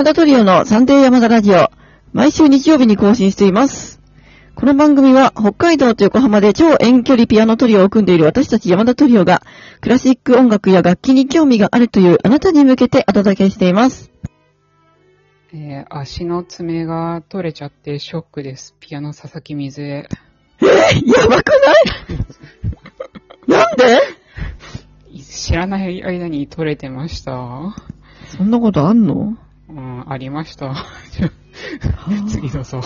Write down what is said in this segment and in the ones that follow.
山田トリオのサンデー山田ラジオ、毎週日曜日に更新しています。この番組は北海道と横浜で超遠距離ピアノトリオを組んでいる私たち山田トリオが、クラシック音楽や楽器に興味があるというあなたに向けてお届けしています。えー足の爪が取れちゃってショックです。ピアノ佐々木水江。やばくない？なんで？知らない間に取れてました。そんなことあんの？うん、ありました。次どうぞ。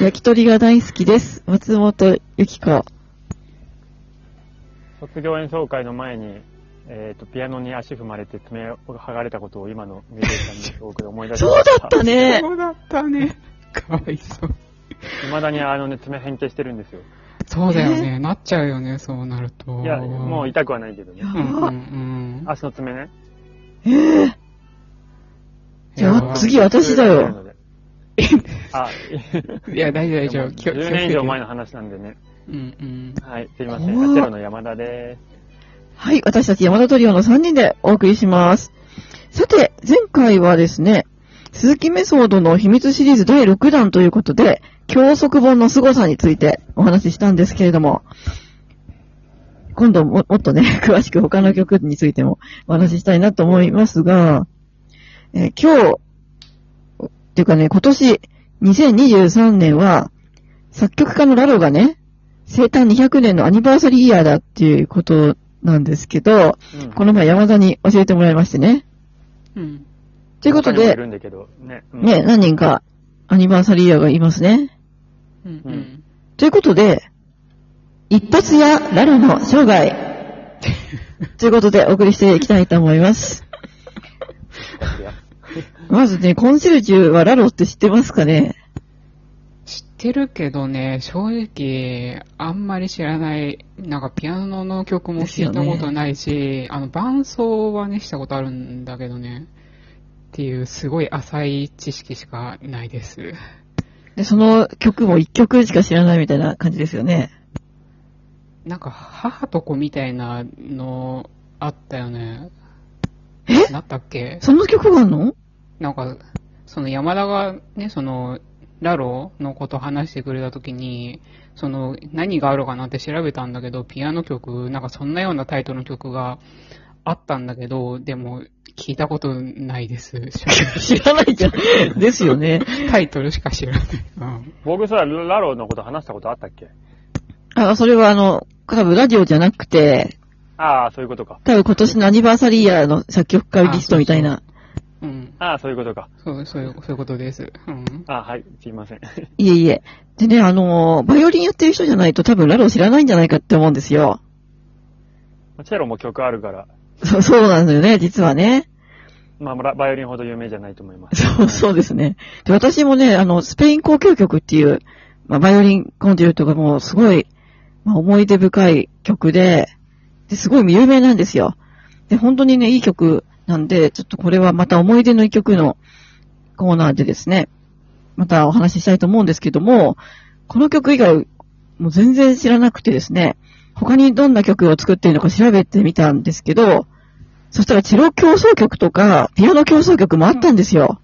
焼き鳥が大好きです。松本ゆき子。卒業演奏会の前に、えっ、と、ピアノに足踏まれて爪が剥がれたことを今のミュージシャンのトークで思い出しそうました。だったね。そうだったね。かわいそう。未だにあのね、爪変形してるんですよ。そうだよね。なっちゃうよね、そうなると。いや、もう痛くはないけどねや。うんうんうん。足の爪ね。えー、次私だよ。あ、いや、大丈夫、大丈夫。10年以上前の。の話なんでね。うんうん。はい、すいません。怖っアチェロの山田ではい、私たち山田トリオの3人でお送りします。さて、前回はですね、鈴木メソードの秘密シリーズ第6弾ということで、教則本の凄さについてお話ししたんですけれども、今度ももっとね、詳しく他の曲についてもお話ししたいなと思いますが、えー今日、っていうかね、今年2023年は、作曲家のラロがね、生誕200年のアニバーサリーイヤーだっていうことなんですけど、す。うんこの前山田に教えてもらいましてね。うん。ということで、他にもいるんだけど、ね。うんね、何人かアニバーサリーイヤーがいますね。うんうん。ということで、一発やラロの生涯。ということでお送りしていきたいと思います。まずね、コンシェルジュはラロって知ってますかね？知ってるけどね、正直、あんまり知らない、なんかピアノの曲も聞いたことないし、あの、伴奏はね、したことあるんだけどね、っていう、すごい浅い知識しかないです。で、その曲も一曲しか知らないみたいな感じですよね？なんか、母と子みたいなのあったよね。え？なったっけ？その曲があるの？なんか、その山田がね、その、ラロのこと話してくれたときに、その、何があるかなって調べたんだけど、ピアノ曲、なんかそんなようなタイトルの曲があったんだけど、でも、聞いたことないです。知らないじゃん。ですよね。タイトルしか知らない。うん。僕さ、ラローのこと話したことあったっけ？あ、それはあの、多分ラジオじゃなくて、ああ、そういうことか。多分今年のアニバーサリーイヤーの作曲家リストみたいな。うん。ああ、そういうことか。そう、そういう、そういうことです。うん。ああ、はい、すいません。いえいえ。でね、あのーバイオリンやってる人じゃないと多分ラロ知らないんじゃないかって思うんですよ。チェロも曲あるから、そう、そうなんだよね、実はね。まあ、ラバイオリンほど有名じゃないと思います。そう、そうですね。で、私もね、あの、スペイン交響曲っていう、まあ、バイオリンコンチェルトがもうすごい、まあ、思い出深い曲で、で、すごい有名なんですよ。で、本当にね、いい曲なんで、ちょっとこれはまた思い出の一曲のコーナーでですね、またお話ししたいと思うんですけども、この曲以外、もう全然知らなくてですね、他にどんな曲を作っているのか調べてみたんですけど、そしたらチェロ競争曲とか、ピアノ競争曲もあったんですよ。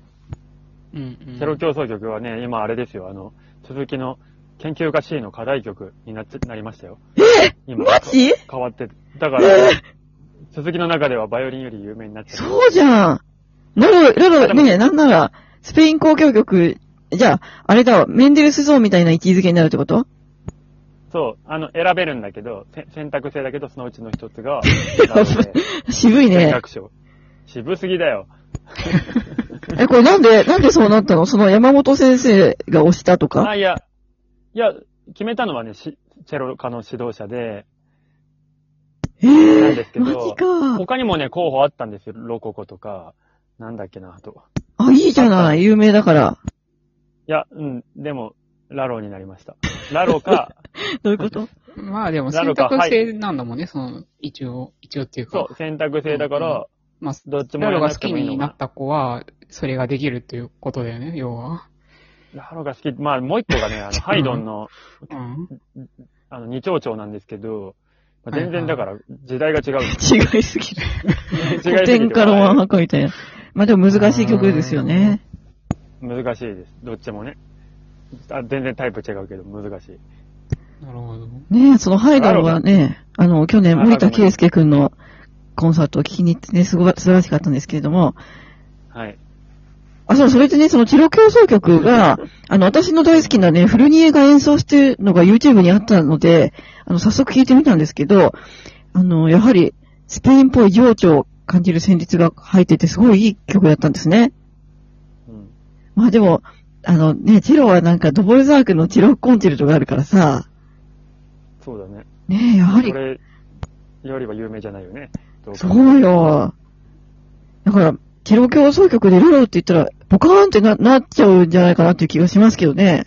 うん、うん。チェロ競争曲はね、今あれですよ、あの、続きの研究家 C の課題曲になっちなりましたよ。え？今マジ？変わって、だから、続きの中ではバイオリンより有名になっちゃった。そうじゃん。ラロ、ラロ、ねえ、なんなら、スペイン交響曲、じゃあ、あれだわ、メンデルスゾーンみたいな位置づけになるってこと？そう、あの、選べるんだけど、せ選択制だけど、そのうちの一つが、ば渋いね。選択賞。渋すぎだよ。え、これなんで、なんでそうなったの？その山本先生が押したとか？あ、いや、いや、決めたのはね、しチェロ科の指導者で、えなんえー、ですけどマジか。他にもね、候補あったんですよ。ロココとか、なんだっけな、あと。あ、いいじゃない、有名だから。いや、うん、でも、ラローになりました。ラローか、どういうこと？まあでも選択制なんだもんね、その、一応、一応っていうか。そう、選択制だから、まあ、どっちもやらなくラロが好きてもいいのかになった子は、それができるっていうことだよね、要は。な。ラローが好き。まあ、もう一個がね、あの、ハイドンの、うん。あの、二丁調なんですけど、まあ全然だから、時代が違う。違いすぎる。違いすぎて古典家ロマン派かみたいな。まあでも難しい曲ですよね。難しいです。どっちもね。あ全然タイプ違うけど難しい。なるほど。ねえ、そのハイドンはね、あの、去年あ森田圭介くんのコンサートを聞きに行ってね、すごい素晴らしかったんですけれども、はい。あ、そう、それでね、そのチロ競争曲が、あの、私の大好きなね、フルニエが演奏してるのが YouTube にあったので、あの、早速聞いてみたんですけど、あの、やはり、スペインっぽい情緒を感じる旋律が入ってて、すごいいい曲だったんですね。うん。まあでも、あのね、チロはなんかドボルザークのチロコンチェルトがあるからさ、そうだね。ねえ、やはりこ、れよりは有名じゃないよね。そうよ。だから、チロ競争曲でロロって言ったら、ポカーンってな、なっちゃうんじゃないかなっていう気がしますけどね。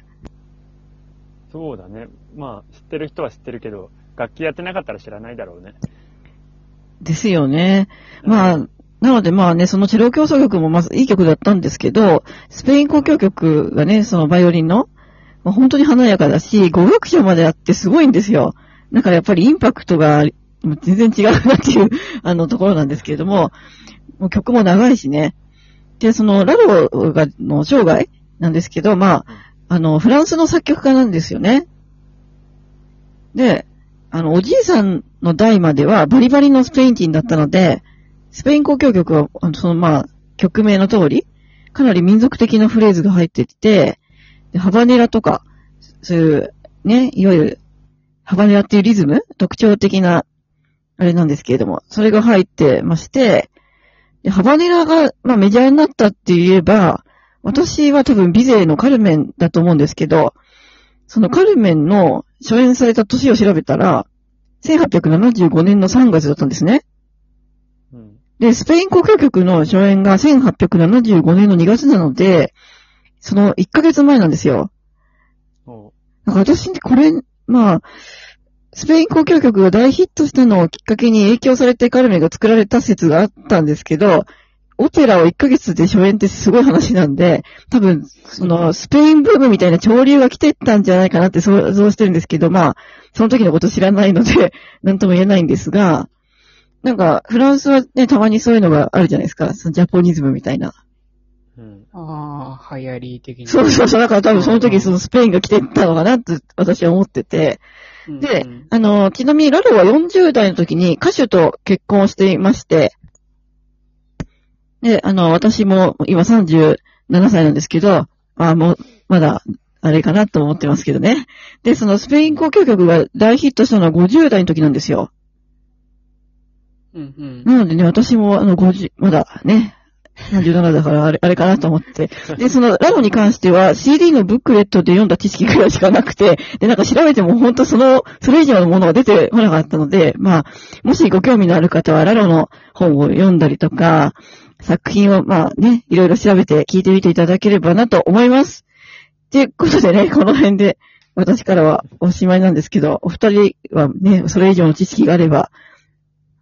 そうだね。まあ、知ってる人は知ってるけど、楽器やってなかったら知らないだろうね。ですよね。まあ、なのでまあね、そのチェロ競争曲もまずいい曲だったんですけど、スペイン交響曲がね、そのバイオリンの、まあ、本当に華やかだし、語学賞まであってすごいんですよ。だからやっぱりインパクトが全然違うなっていう、あのところなんですけれども、もう曲も長いしね。で、そのラロが、の生涯なんですけど、まあ、あの、フランスの作曲家なんですよね。で、あの、おじいさんの代まではバリバリのスペイン人だったので、スペイン交響曲は、あのそのまあ、曲名の通り、かなり民族的なフレーズが入ってて、でハバネラとか、そういう、ね、いわゆる、ハバネラっていうリズム特徴的な、あれなんですけれども、それが入ってまして、でハバネラが、まあメジャーになったって言えば、私は多分ビゼのカルメンだと思うんですけど、そのカルメンの初演された年を調べたら、1875年の3月だったんですね。うん。で、スペイン交響曲の初演が1875年の2月なので、その1ヶ月前なんですよ。おうなんか私、これ、まあ、スペイン交響曲が大ヒットしたのをきっかけに影響されてカルメンが作られた説があったんですけど、オペラを1ヶ月で初演ってすごい話なんで、多分、その、スペインブームみたいな潮流が来てったんじゃないかなって想像してるんですけど、まあ、その時のこと知らないので、なんとも言えないんですが、なんか、フランスはね、たまにそういうのがあるじゃないですか。そのジャポニズムみたいな。うん。ああ、流行り的に。そうそうそう。だから多分その時そのスペインが来てったのかなって私は思ってて。うんでうんあの、ちなみにラロは40代の時に歌手と結婚していまして、で、あの、私も今37歳なんですけど、まあもう、まだ、あれかなと思ってますけどね。で、そのスペイン交響曲が大ヒットしたのは50代の時なんですよ。うんうん。なのでね、私もあの50、まだね、37だからあれ、あれかなと思って。で、そのラロに関しては CD のブックレットで読んだ知識くらいしかなくて、で、なんか調べても本当その、それ以上のものが出てこなかったので、まあ、もしご興味のある方はラロの本を読んだりとか、作品をまあね、いろいろ調べて聞いてみていただければなと思います。ということでね、この辺で私からはおしまいなんですけど、お二人はね、それ以上の知識があれば、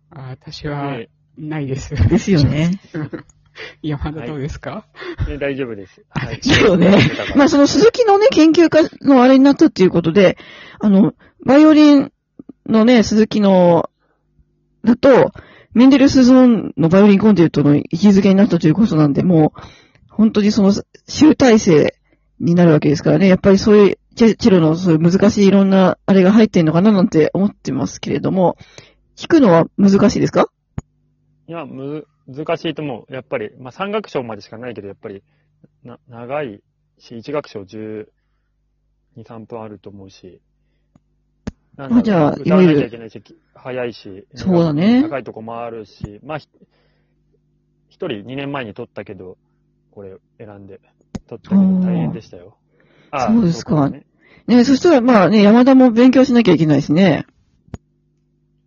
あ私はえ、ないです。ですよね。山田どうですか、ええ大丈夫です。はい。ですよね。まあ、その鈴木のね、研究家のあれになったっていうことで、あの、バイオリンのね、鈴木の、だと、メンデルスゾーンのバイオリンコンテントの位置づけになったということなんで、もう、本当にその集大成になるわけですからね、やっぱりそういう、チェチェロのそういう難しいいろんなあれが入ってんのかななんて思ってますけれども、弾くのは難しいですか？いや、む、難しいと思う。やっぱり、まあ、3楽章までしかないけど、やっぱり、な、長いし、1楽章12、3分あると思うし。なんだろうあじゃあ歌わなきゃいけないし、早いし。そうだね高いとこもあるし、まあ、ひ一人2年前に撮ったけど、これ選んで撮ったけど大変でしたよ。あそうですかだねね、そしたらまあね、山田も勉強しなきゃいけないしね。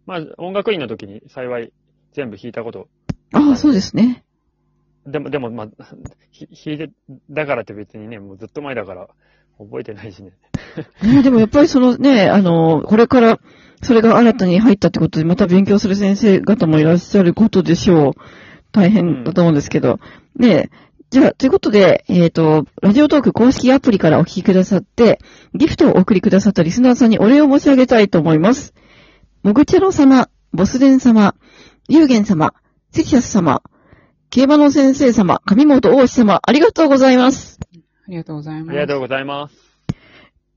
まあ、音楽院の時に幸い全部弾いたことああ、そうですね。でも、でも、まあ、ひ弾いて、だからって別にね、もうずっと前だから、覚えてないしね。ね、でもやっぱりそのね、あの、これから、それが新たに入ったってことで、また勉強する先生方もいらっしゃることでしょう。大変だと思うんですけど。ねじゃあ、ということで、えっ、と、ラジオトーク公式アプリからお聞きくださって、ギフトをお送りくださったリスナーさんにお礼を申し上げたいと思います。もぐちゃろ様、ボスデン様、ゆうげん様、セキシャス様、競馬の先生様、上本大志様、ありがとうございます。りがとうございます。ありがとうございます。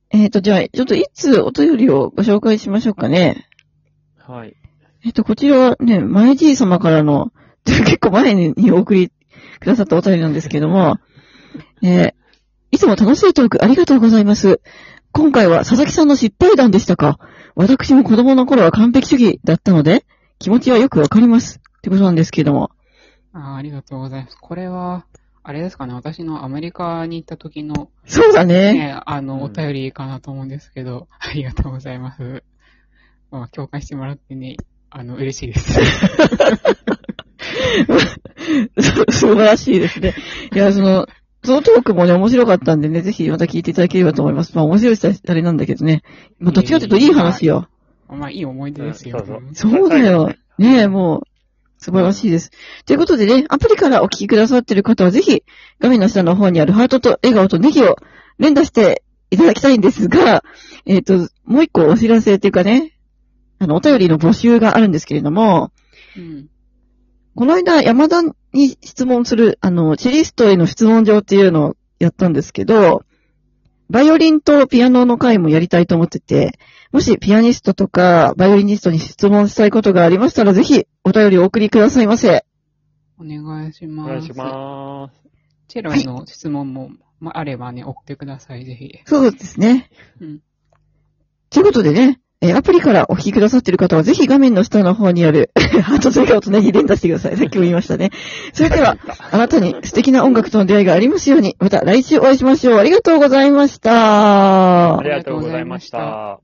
えっ、と、じゃあ、ちょっといつお便りをご紹介しましょうかね。はい。えっ、と、こちらはね、前じい様からの、結構前にお送りくださったお便りなんですけども、えーいつも楽しいトークありがとうございます。今回は佐々木さんの失敗談でしたか私も子供の頃は完璧主義だったので、気持ちはよくわかります。ってことなんですけども。あーありがとうございます。これは、あれですかね、私のアメリカに行った時の、そうだね。ね、あの、うんお便りかなと思うんですけど、ありがとうございます。まあ、共感してもらってね、あの、嬉しいです。素晴らしいですね。いや、その、そのトークもね、面白かったんでね、ぜひまた聞いていただければと思います。まあ、面白い人はあれなんだけどね。まあ、どっちかというといい話よ。まあ、いい思い出ですよ。うんそうそうだよ。ねえ、もう、素晴らしいです。ということでね、アプリからお聞きくださっている方はぜひ、画面の下の方にあるハートと笑顔とネギを連打していただきたいんですが、えっ、と、もう一個お知らせっていうかね、あの、お便りの募集があるんですけれども、うん。この間、山田に質問する、あの、チェリストへの質問状っていうのをやったんですけど、バイオリンとピアノの回もやりたいと思ってて、もしピアニストとかバイオリニストに質問したいことがありましたら、ぜひお便りをお送りくださいませ。お願いします。お願いします。チェロへの質問も、まあ、あればね、送ってください、ぜひ。そうですね。うん。ということでね、えーアプリからお聞きくださっている方は、ぜひ画面の下の方にある、ハートと笑顔とネギ連打してください。さっきも言いましたね。それでは、あなたに素敵な音楽との出会いがありますように、また来週お会いしましょう。ありがとうございましたあ。りがとうございました。